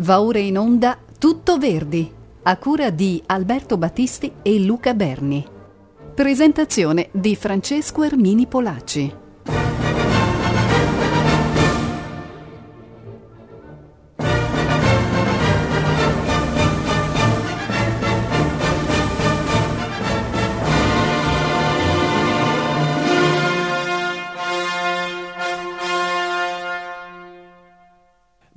Va ora in onda Tutto Verdi, a cura di Alberto Battisti e Luca Berni. Presentazione di Francesco Ermini Polacci.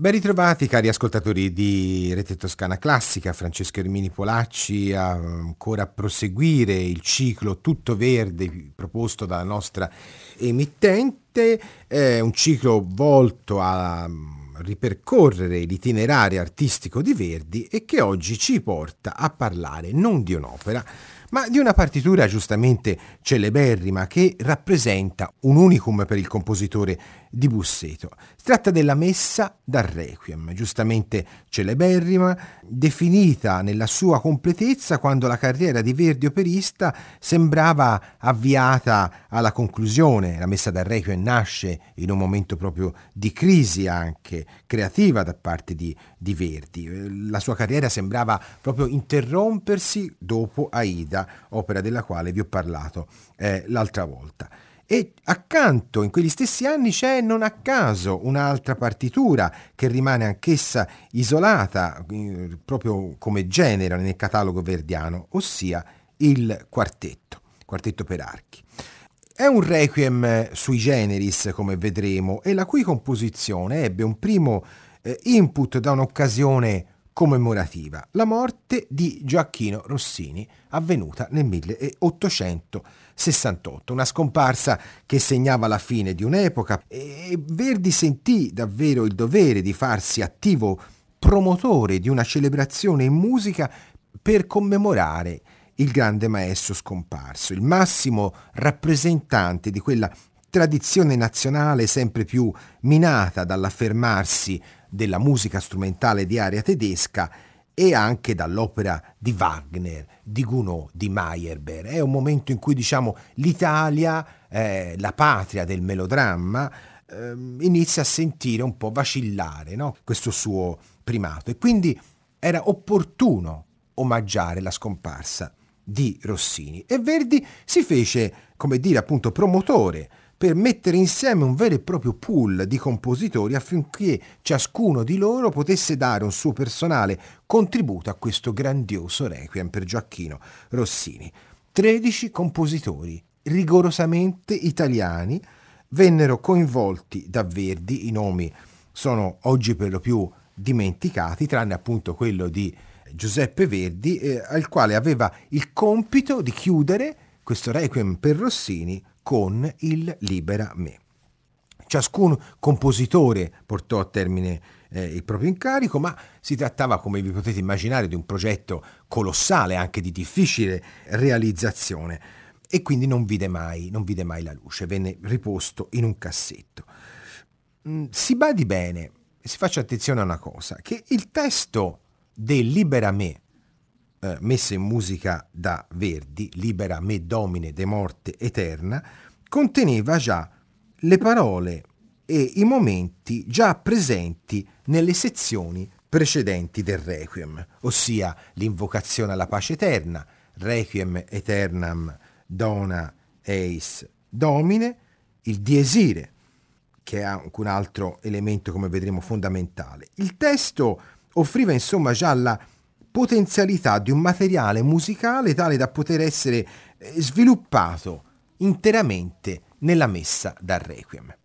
Ben ritrovati cari ascoltatori di Rete Toscana Classica, Francesco Ermini Polacci a ancora proseguire il ciclo Tutto Verde proposto dalla nostra emittente, è un ciclo volto a mm, ripercorrere l'itinerario artistico di Verdi e che oggi ci porta a parlare non di un'opera, ma di una partitura giustamente celeberrima che rappresenta un unicum per il compositore di Busseto. Si tratta della Messa dal Requiem, giustamente celeberrima, definita nella sua completezza quando la carriera di Verdi operista sembrava avviata alla conclusione. La Messa dal Requiem nasce in un momento proprio di crisi anche creativa da parte di, di Verdi. La sua carriera sembrava proprio interrompersi dopo Aida, opera della quale vi ho parlato eh, l'altra volta. E accanto, in quegli stessi anni, c'è non a caso un'altra partitura che rimane anch'essa isolata, eh, proprio come genere nel catalogo verdiano, ossia il quartetto, quartetto per archi. È un requiem sui generis, come vedremo, e la cui composizione ebbe un primo eh, input da un'occasione commemorativa, la morte di Gioacchino Rossini, avvenuta nel 1868, una scomparsa che segnava la fine di un'epoca e Verdi sentì davvero il dovere di farsi attivo promotore di una celebrazione in musica per commemorare il grande maestro scomparso, il massimo rappresentante di quella tradizione nazionale sempre più minata dall'affermarsi della musica strumentale di aria tedesca e anche dall'opera di Wagner, di Gounod, di Meyerbeer. È un momento in cui diciamo l'Italia, eh, la patria del melodramma, eh, inizia a sentire un po' vacillare no? questo suo primato e quindi era opportuno omaggiare la scomparsa di Rossini e Verdi si fece, come dire, appunto promotore per mettere insieme un vero e proprio pool di compositori affinché ciascuno di loro potesse dare un suo personale contributo a questo grandioso requiem per Gioacchino Rossini. 13 compositori rigorosamente italiani vennero coinvolti da Verdi, i nomi sono oggi per lo più dimenticati, tranne appunto quello di Giuseppe Verdi, eh, al quale aveva il compito di chiudere questo requiem per Rossini con il Libera Me. Ciascun compositore portò a termine eh, il proprio incarico, ma si trattava, come vi potete immaginare, di un progetto colossale, anche di difficile realizzazione, e quindi non vide mai, non vide mai la luce, venne riposto in un cassetto. Mm, si badi bene, si faccia attenzione a una cosa, che il testo del Libera Me, eh, messa in musica da Verdi, Libera me domine de morte eterna, conteneva già le parole e i momenti già presenti nelle sezioni precedenti del Requiem, ossia l'invocazione alla pace eterna, Requiem eternam dona eis domine, il diesire, che è anche un altro elemento, come vedremo, fondamentale. Il testo offriva insomma già la potenzialità di un materiale musicale tale da poter essere eh, sviluppato interamente nella messa dal Requiem.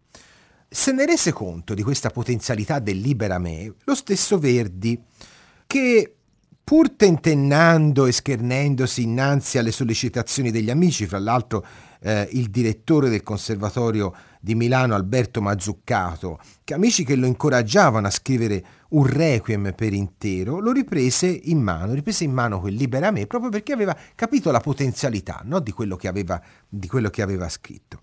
Se ne rese conto di questa potenzialità del Libera Me lo stesso Verdi, che pur tentennando e schernendosi innanzi alle sollecitazioni degli amici, fra l'altro eh, il direttore del Conservatorio di Milano Alberto Mazzuccato, che amici che lo incoraggiavano a scrivere un requiem per intero, lo riprese in mano, riprese in mano quel Libera Me proprio perché aveva capito la potenzialità no? di, quello aveva, di quello che aveva scritto.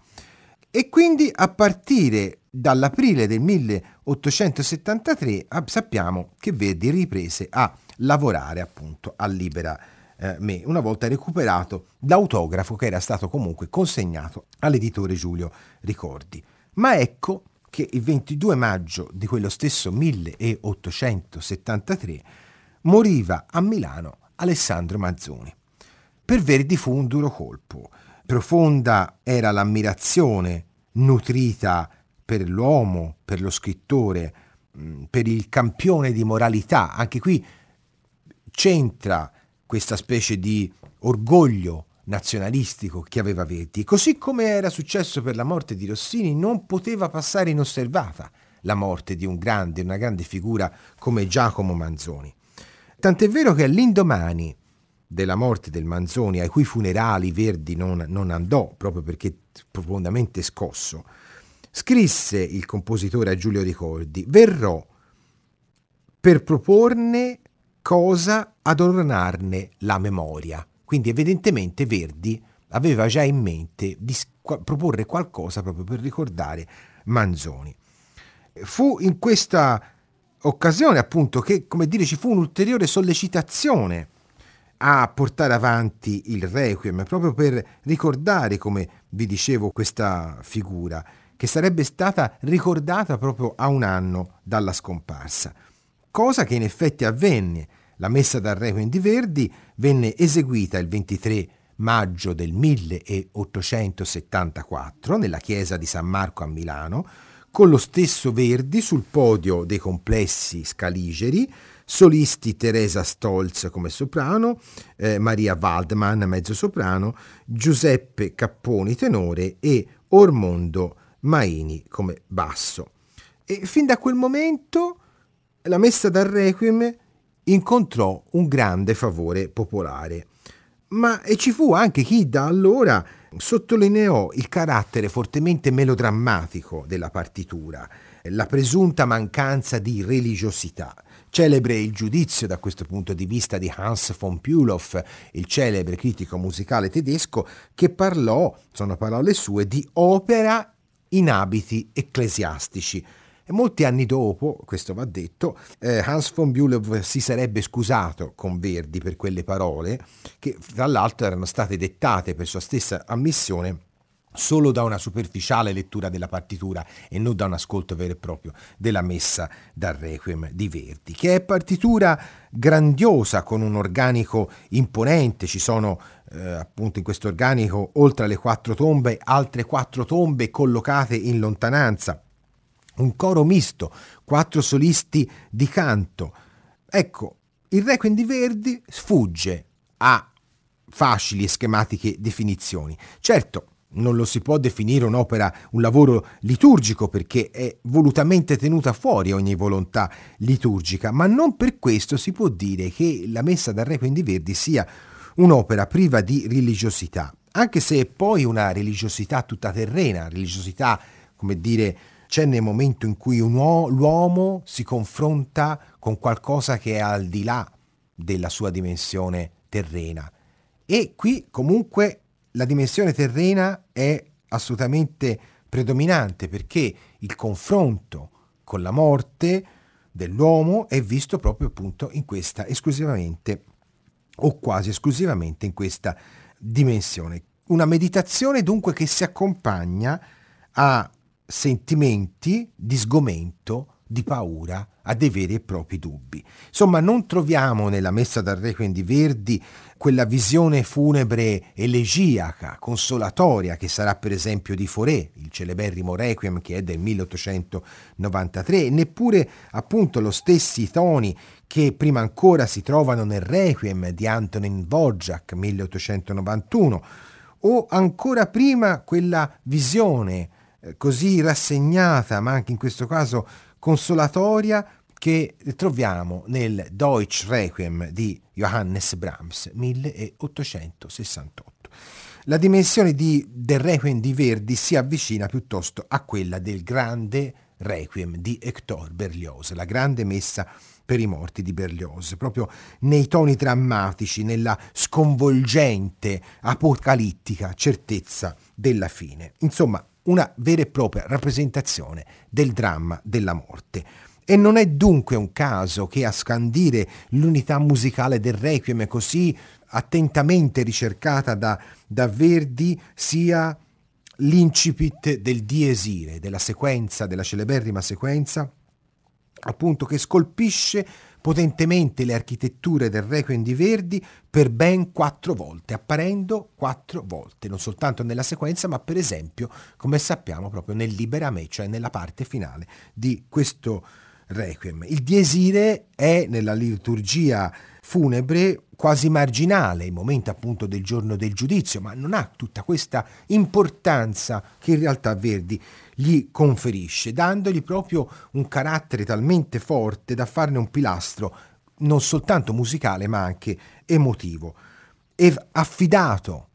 E quindi a partire dall'aprile del 1873 sappiamo che Verdi riprese a lavorare appunto al Libera eh, Me, una volta recuperato l'autografo che era stato comunque consegnato all'editore Giulio Ricordi. Ma ecco che il 22 maggio di quello stesso 1873 moriva a Milano Alessandro Manzoni. Per Verdi fu un duro colpo. Profonda era l'ammirazione nutrita per l'uomo, per lo scrittore, mm, per il campione di moralità. Anche qui c'entra questa specie di orgoglio nazionalistico che aveva Verdi. Così come era successo per la morte di Rossini, non poteva passare inosservata la morte di un grande, una grande figura come Giacomo Manzoni. Tant'è vero che all'indomani della morte del Manzoni, ai cui funerali Verdi non, non andò proprio perché profondamente scosso, scrisse il compositore a Giulio Ricordi, verrò per proporne cosa adornarne la memoria. Quindi evidentemente Verdi aveva già in mente di proporre qualcosa proprio per ricordare Manzoni. Fu in questa occasione appunto che, come dire, ci fu un'ulteriore sollecitazione a portare avanti il requiem, proprio per ricordare, come vi dicevo, questa figura, che sarebbe stata ricordata proprio a un anno dalla scomparsa. Cosa che in effetti avvenne. La messa dal requiem di Verdi venne eseguita il 23 maggio del 1874 nella chiesa di San Marco a Milano, con lo stesso Verdi sul podio dei complessi scaligeri, solisti Teresa Stolz come soprano, eh, Maria Waldman mezzo soprano, Giuseppe Capponi tenore e Ormondo Maini come basso. E fin da quel momento la messa dal Requiem incontrò un grande favore popolare. Ma e ci fu anche chi da allora sottolineò il carattere fortemente melodrammatico della partitura, la presunta mancanza di religiosità. Celebre il giudizio da questo punto di vista di Hans von Bülow, il celebre critico musicale tedesco, che parlò, sono parole sue, di opera in abiti ecclesiastici. Molti anni dopo, questo va detto, eh, Hans von Bülow si sarebbe scusato con Verdi per quelle parole, che tra l'altro erano state dettate per sua stessa ammissione solo da una superficiale lettura della partitura e non da un ascolto vero e proprio della messa dal Requiem di Verdi, che è partitura grandiosa con un organico imponente, ci sono eh, appunto in questo organico oltre alle quattro tombe altre quattro tombe collocate in lontananza, un coro misto, quattro solisti di canto. Ecco, il Requiem di Verdi sfugge a facili e schematiche definizioni. Certo, non lo si può definire un'opera, un lavoro liturgico perché è volutamente tenuta fuori ogni volontà liturgica, ma non per questo si può dire che la messa dal Requiem di Verdi sia un'opera priva di religiosità, anche se è poi una religiosità tutta terrena, religiosità, come dire, c'è nel momento in cui uo- l'uomo si confronta con qualcosa che è al di là della sua dimensione terrena. E qui comunque la dimensione terrena è assolutamente predominante perché il confronto con la morte dell'uomo è visto proprio appunto in questa esclusivamente o quasi esclusivamente in questa dimensione. Una meditazione dunque che si accompagna a sentimenti di sgomento, di paura, a dei veri e propri dubbi. Insomma, non troviamo nella messa dal Requiem di Verdi quella visione funebre elegiaca, consolatoria, che sarà per esempio di Fauré, il celeberrimo Requiem che è del 1893, neppure appunto lo stessi toni che prima ancora si trovano nel Requiem di Antonin Dvorak 1891, o ancora prima quella visione così rassegnata, ma anche in questo caso consolatoria che troviamo nel Deutsch Requiem di Johannes Brahms 1868. La dimensione di, del Requiem di Verdi si avvicina piuttosto a quella del grande Requiem di Hector Berlioz, la grande messa per i morti di Berlioz, proprio nei toni drammatici, nella sconvolgente, apocalittica certezza della fine. Insomma, una vera e propria rappresentazione del dramma della morte. E non è dunque un caso che a scandire l'unità musicale del Requiem così attentamente ricercata da, da Verdi sia l'incipit del diesire, della sequenza, della celeberrima sequenza, appunto che scolpisce potentemente le architetture del Requiem di Verdi per ben quattro volte, apparendo quattro volte, non soltanto nella sequenza, ma per esempio, come sappiamo, proprio nel Libera Me, cioè nella parte finale di questo Requiem. Il diesire è nella liturgia funebre quasi marginale, il momento appunto del giorno del giudizio, ma non ha tutta questa importanza che in realtà Verdi gli conferisce, dandogli proprio un carattere talmente forte da farne un pilastro non soltanto musicale ma anche emotivo. E affidato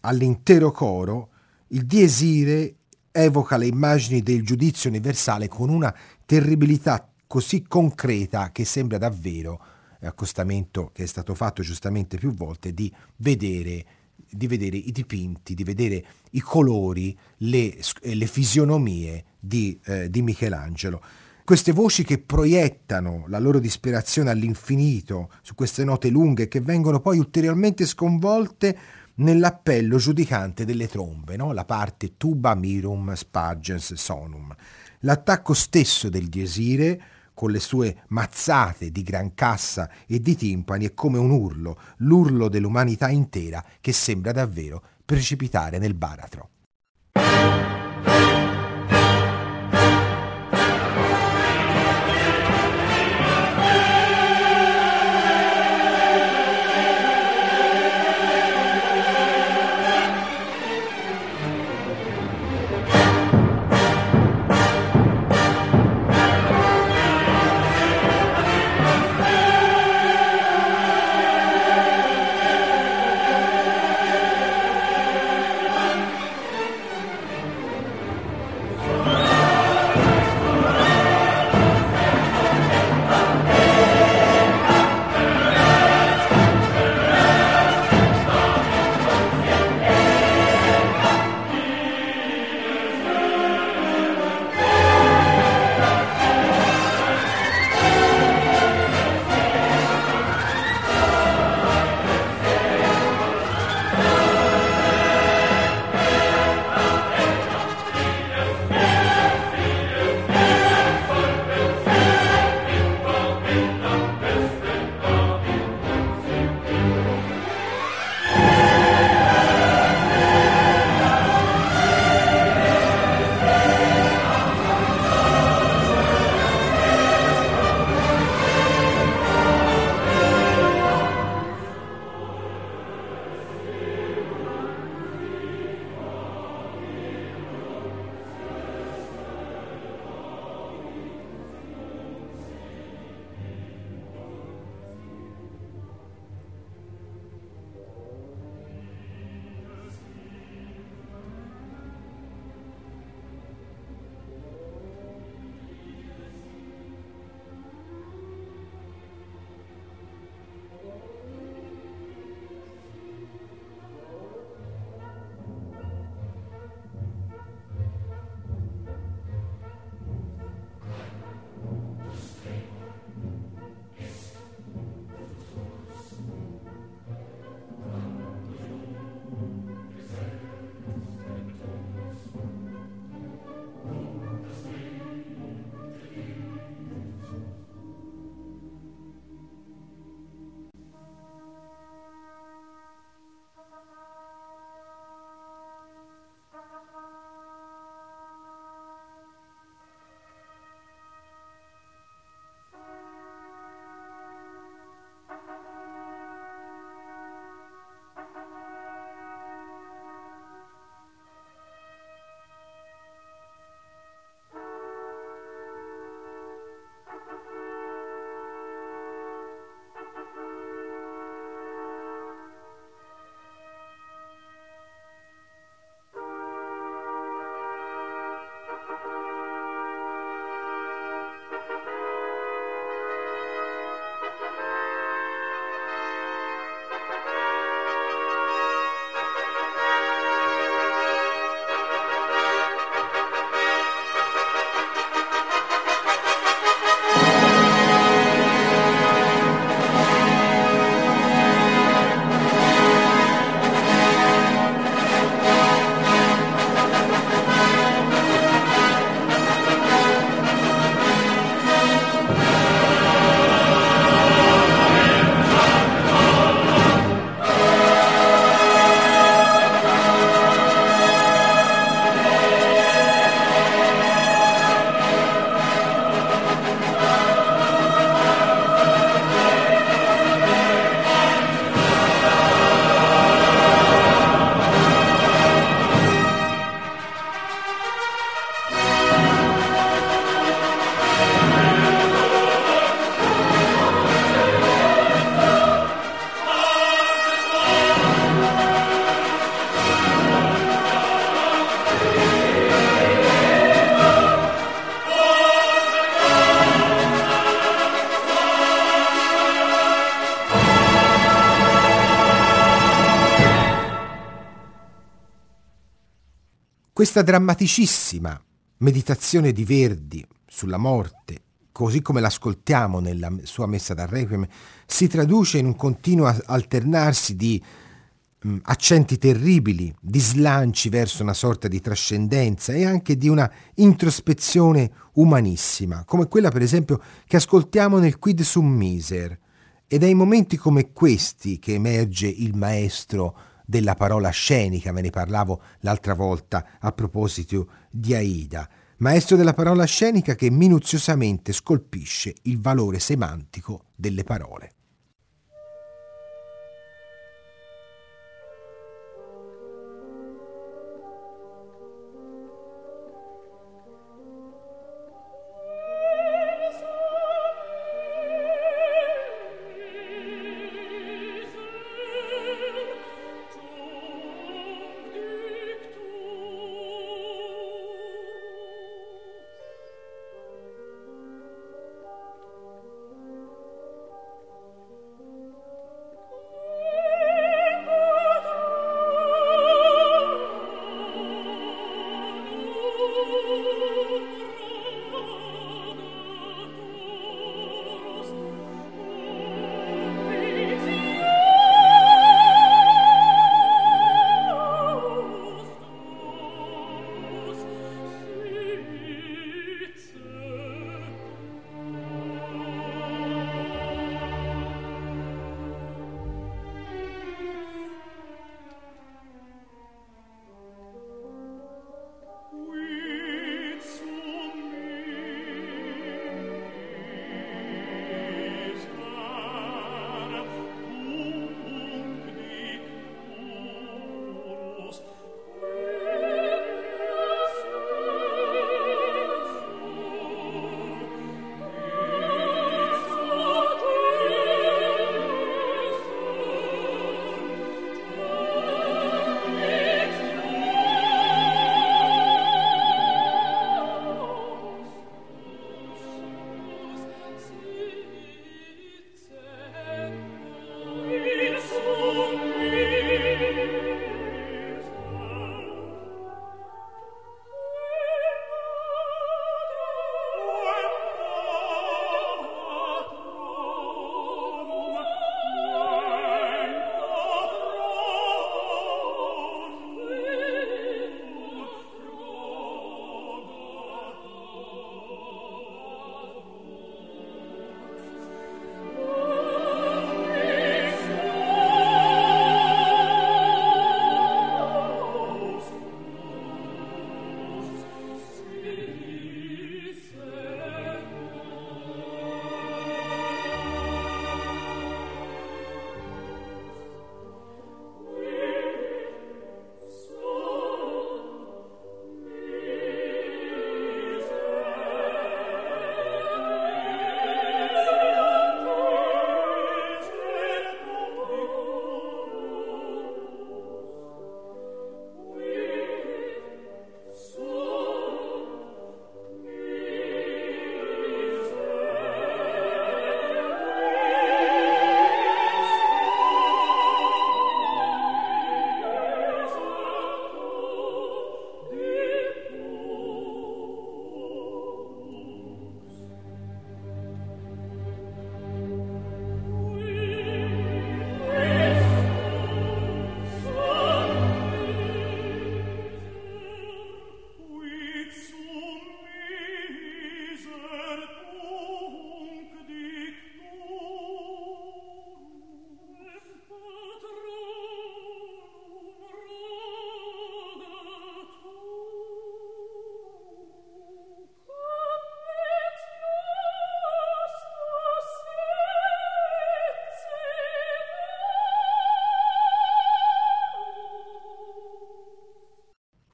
all'intero coro, il diesire evoca le immagini del giudizio universale con una terribilità così concreta che sembra davvero accostamento che è stato fatto giustamente più volte di vedere, di vedere i dipinti, di vedere i colori, le, le fisionomie di, eh, di Michelangelo. Queste voci che proiettano la loro disperazione all'infinito su queste note lunghe che vengono poi ulteriormente sconvolte nell'appello giudicante delle trombe, no? la parte tuba mirum spargens sonum. L'attacco stesso del diesire con le sue mazzate di gran cassa e di timpani è come un urlo, l'urlo dell'umanità intera che sembra davvero precipitare nel baratro. Questa drammaticissima meditazione di Verdi sulla morte, così come l'ascoltiamo nella sua messa da Requiem, si traduce in un continuo alternarsi di mh, accenti terribili, di slanci verso una sorta di trascendenza e anche di una introspezione umanissima, come quella per esempio che ascoltiamo nel Quid Sum Miser. Ed è in momenti come questi che emerge il maestro della parola scenica, ve ne parlavo l'altra volta a proposito di Aida, maestro della parola scenica che minuziosamente scolpisce il valore semantico delle parole.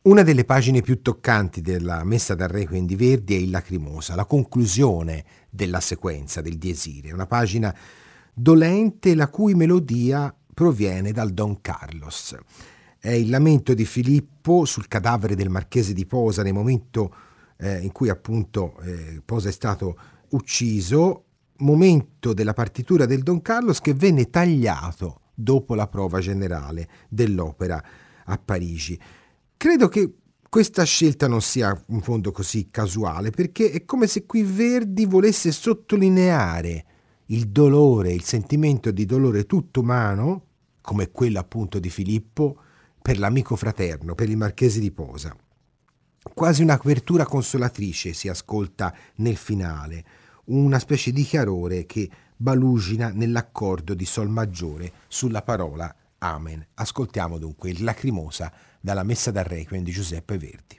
Una delle pagine più toccanti della Messa da Requiem di Verdi è il Lacrimosa, la conclusione della sequenza del Diesire, una pagina dolente la cui melodia proviene dal Don Carlos. È il lamento di Filippo sul cadavere del marchese di Posa nel momento eh, in cui appunto eh, Posa è stato ucciso, momento della partitura del Don Carlos che venne tagliato dopo la prova generale dell'opera a Parigi. Credo che questa scelta non sia in fondo così casuale, perché è come se qui Verdi volesse sottolineare il dolore, il sentimento di dolore tutto umano, come quello appunto di Filippo, per l'amico fraterno, per il marchese di Posa. Quasi un'apertura consolatrice si ascolta nel finale, una specie di chiarore che balugina nell'accordo di Sol maggiore sulla parola Amen. Ascoltiamo dunque il lacrimosa dalla Messa da Requiem di Giuseppe Verdi.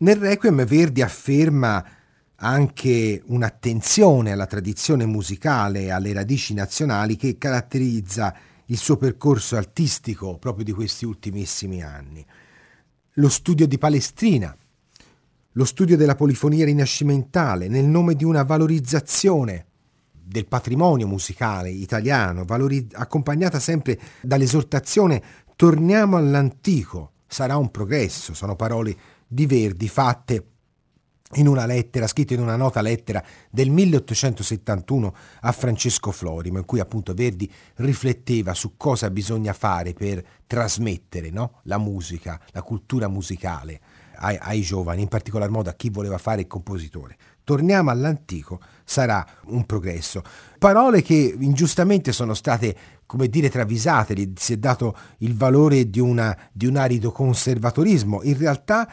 Nel Requiem Verdi afferma anche un'attenzione alla tradizione musicale e alle radici nazionali che caratterizza il suo percorso artistico proprio di questi ultimissimi anni. Lo studio di Palestrina, lo studio della polifonia rinascimentale nel nome di una valorizzazione del patrimonio musicale italiano, valori- accompagnata sempre dall'esortazione torniamo all'antico, sarà un progresso, sono parole di Verdi fatte in una lettera, scritta in una nota lettera del 1871 a Francesco Florimo, in cui appunto Verdi rifletteva su cosa bisogna fare per trasmettere no? la musica, la cultura musicale ai, ai giovani, in particolar modo a chi voleva fare il compositore. Torniamo all'antico, sarà un progresso. Parole che ingiustamente sono state, come dire, travisate, si è dato il valore di, una, di un arido conservatorismo. In realtà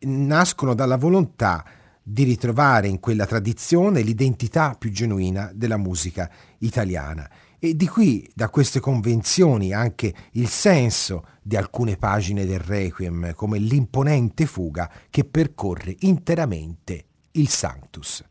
nascono dalla volontà di ritrovare in quella tradizione l'identità più genuina della musica italiana. E di qui, da queste convenzioni, anche il senso di alcune pagine del Requiem, come l'imponente fuga che percorre interamente il Sanctus.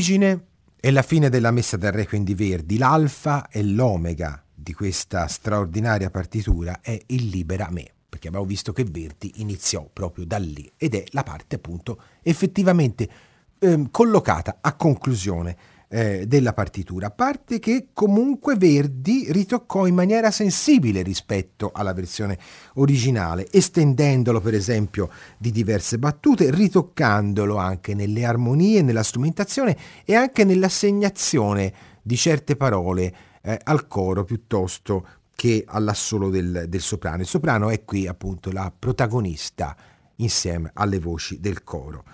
L'origine e la fine della messa del Requiem di Verdi, l'alfa e l'omega di questa straordinaria partitura è il Libera me, perché abbiamo visto che Verdi iniziò proprio da lì ed è la parte appunto effettivamente eh, collocata a conclusione eh, della partitura, parte che comunque Verdi ritoccò in maniera sensibile rispetto alla versione originale, estendendolo per esempio di diverse battute, ritoccandolo anche nelle armonie, nella strumentazione e anche nell'assegnazione di certe parole eh, al coro piuttosto che all'assolo del, del soprano. Il soprano è qui appunto la protagonista insieme alle voci del coro.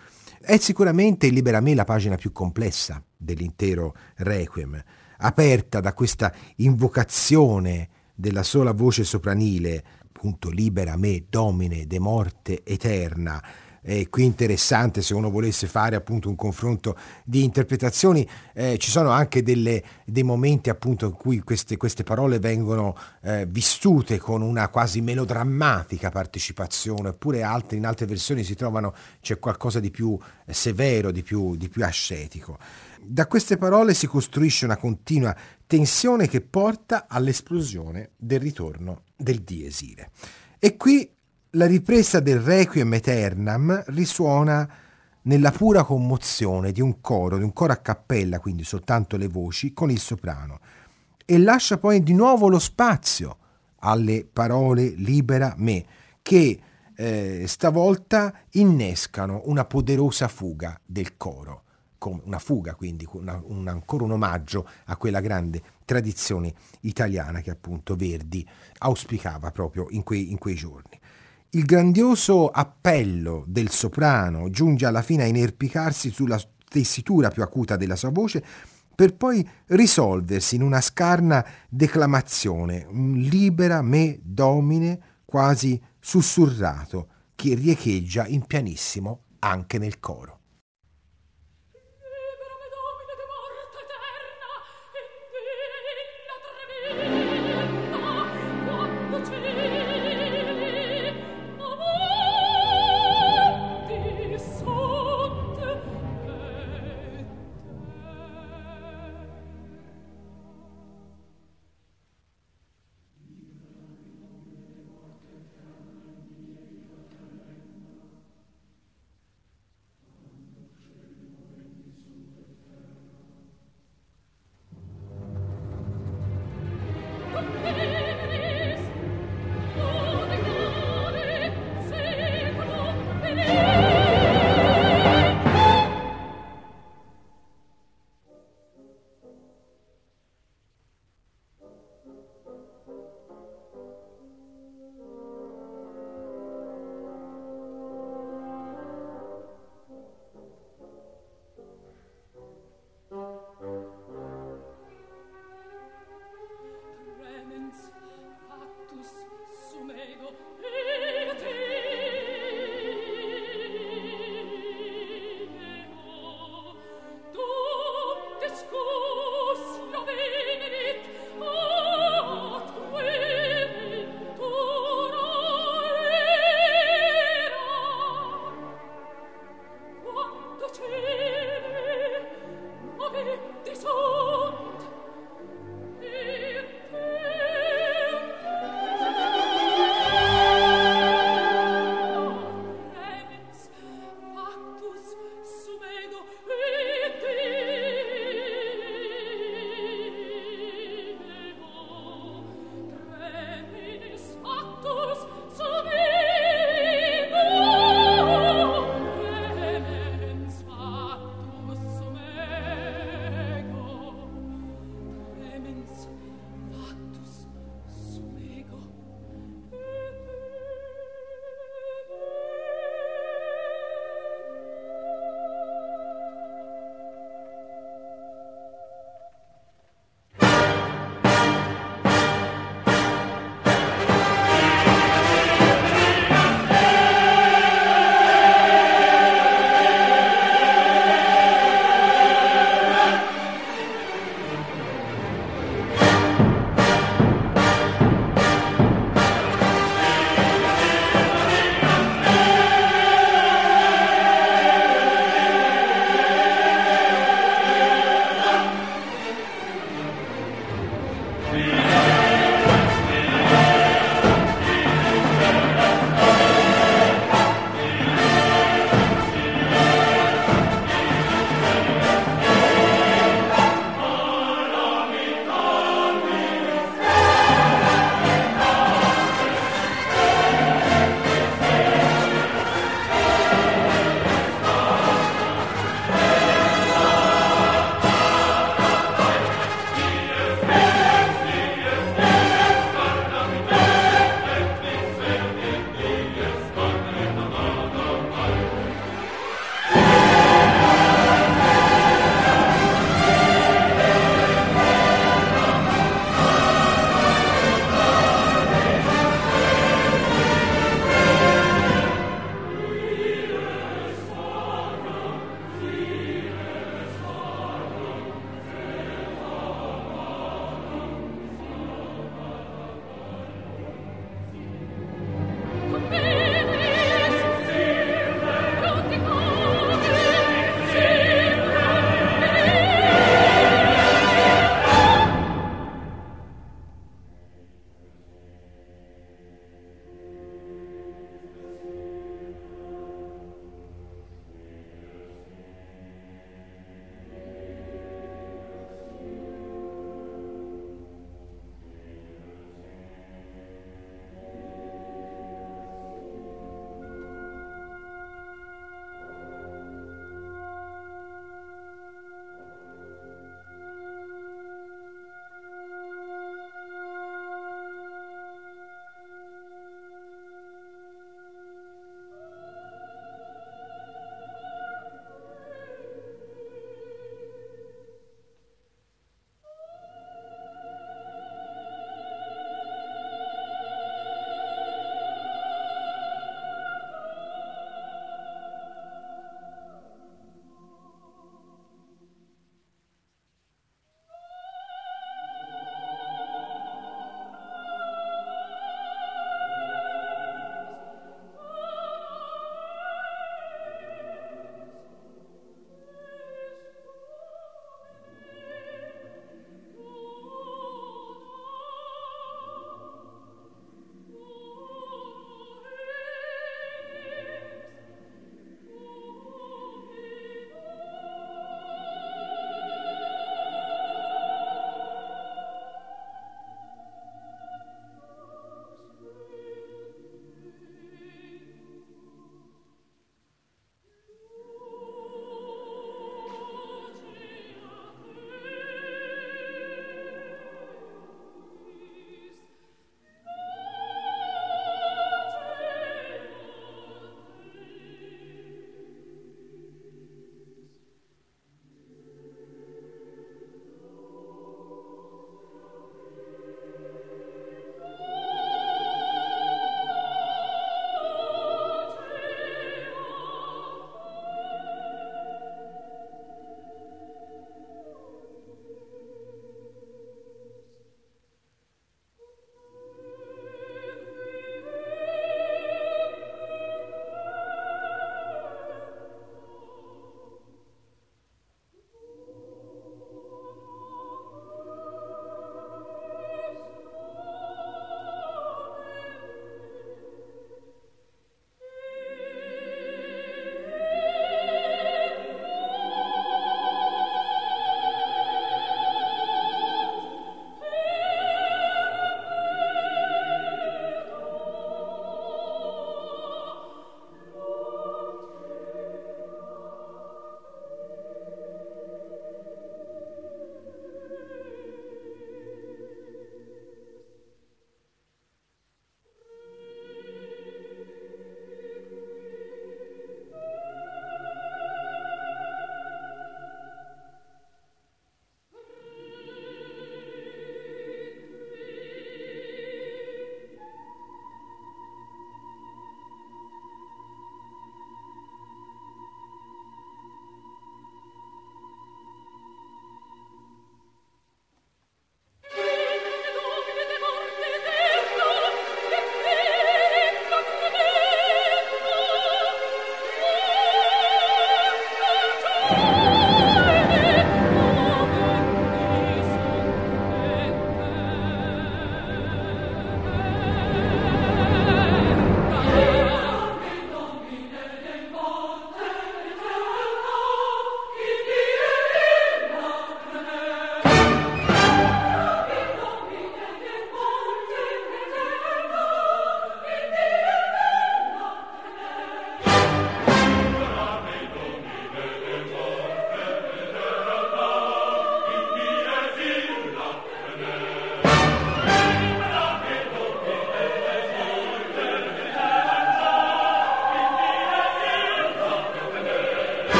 È sicuramente Libera me la pagina più complessa dell'intero Requiem, aperta da questa invocazione della sola voce sopranile, appunto Libera me, Domine, de morte eterna, eh, qui interessante se uno volesse fare appunto un confronto di interpretazioni, eh, ci sono anche delle, dei momenti appunto in cui queste, queste parole vengono eh, vissute con una quasi melodrammatica partecipazione, oppure altre, in altre versioni si trovano, c'è qualcosa di più eh, severo, di più, di più ascetico. Da queste parole si costruisce una continua tensione che porta all'esplosione del ritorno del diesire. E qui la ripresa del Requiem Eternam risuona nella pura commozione di un coro, di un coro a cappella, quindi soltanto le voci, con il soprano, e lascia poi di nuovo lo spazio alle parole libera me, che eh, stavolta innescano una poderosa fuga del coro, una fuga quindi, una, un, ancora un omaggio a quella grande tradizione italiana che appunto Verdi auspicava proprio in quei, in quei giorni. Il grandioso appello del soprano giunge alla fine a inerpicarsi sulla tessitura più acuta della sua voce per poi risolversi in una scarna declamazione, un libera me domine quasi sussurrato che riecheggia in pianissimo anche nel coro.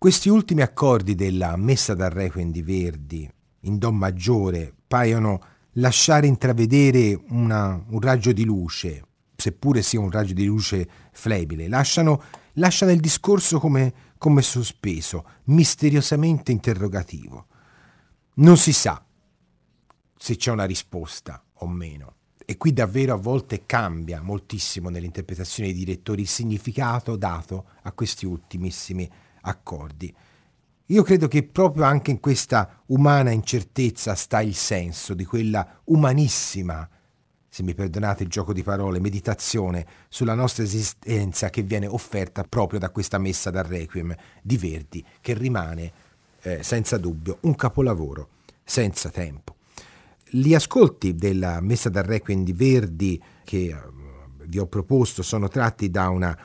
Questi ultimi accordi della Messa dal Requiem di Verdi in Do maggiore paiono lasciare intravedere una, un raggio di luce, seppure sia un raggio di luce flebile, lasciano, lasciano il discorso come, come sospeso, misteriosamente interrogativo. Non si sa se c'è una risposta o meno. e qui davvero a volte cambia moltissimo nell'interpretazione dei direttori il significato dato a questi ultimissimi accordi. Io credo che proprio anche in questa umana incertezza sta il senso di quella umanissima, se mi perdonate il gioco di parole, meditazione sulla nostra esistenza che viene offerta proprio da questa messa dal Requiem di Verdi, che rimane eh, senza dubbio un capolavoro, senza tempo. Gli ascolti della messa dal Requiem di Verdi che eh, vi ho proposto sono tratti da una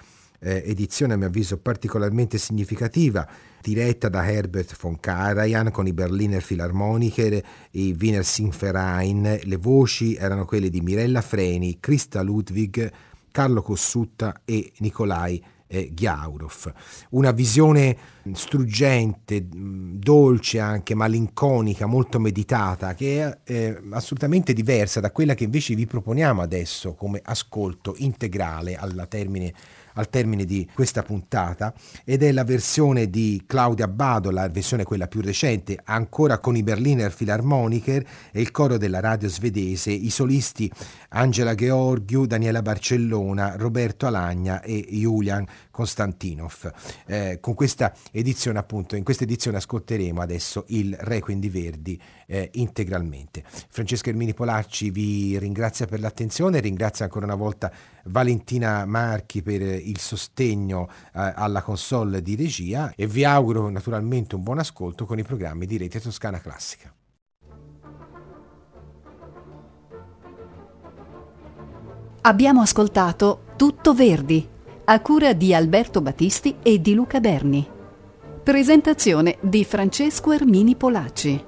eh, edizione a mio avviso particolarmente significativa diretta da Herbert von Karajan con i Berliner Philharmoniker i Wiener Singverein. Le voci erano quelle di Mirella Freni, Christa Ludwig, Carlo Cossutta e Nicolai eh, Ghiaurov. Una visione struggente, dolce anche, malinconica, molto meditata, che è eh, assolutamente diversa da quella che invece vi proponiamo adesso come ascolto integrale alla termine al termine di questa puntata ed è la versione di Claudia Bado, la versione quella più recente, ancora con i Berliner Philharmoniker e il coro della radio svedese, i solisti Angela Georgiou, Daniela Barcellona, Roberto Alagna e Julian Konstantinov. Eh, con questa edizione, appunto, in questa edizione ascolteremo adesso il Requiem di Verdi eh, integralmente. Francesco Ermini Polacci vi ringrazia per l'attenzione, ringrazia ancora una volta Valentina Marchi per il sostegno eh, alla console di regia e vi auguro naturalmente un buon ascolto con i programmi di Rete Toscana Classica. Abbiamo ascoltato Tutto Verdi, a cura di Alberto Battisti e di Luca Berni. Presentazione di Francesco Ermini Polacci.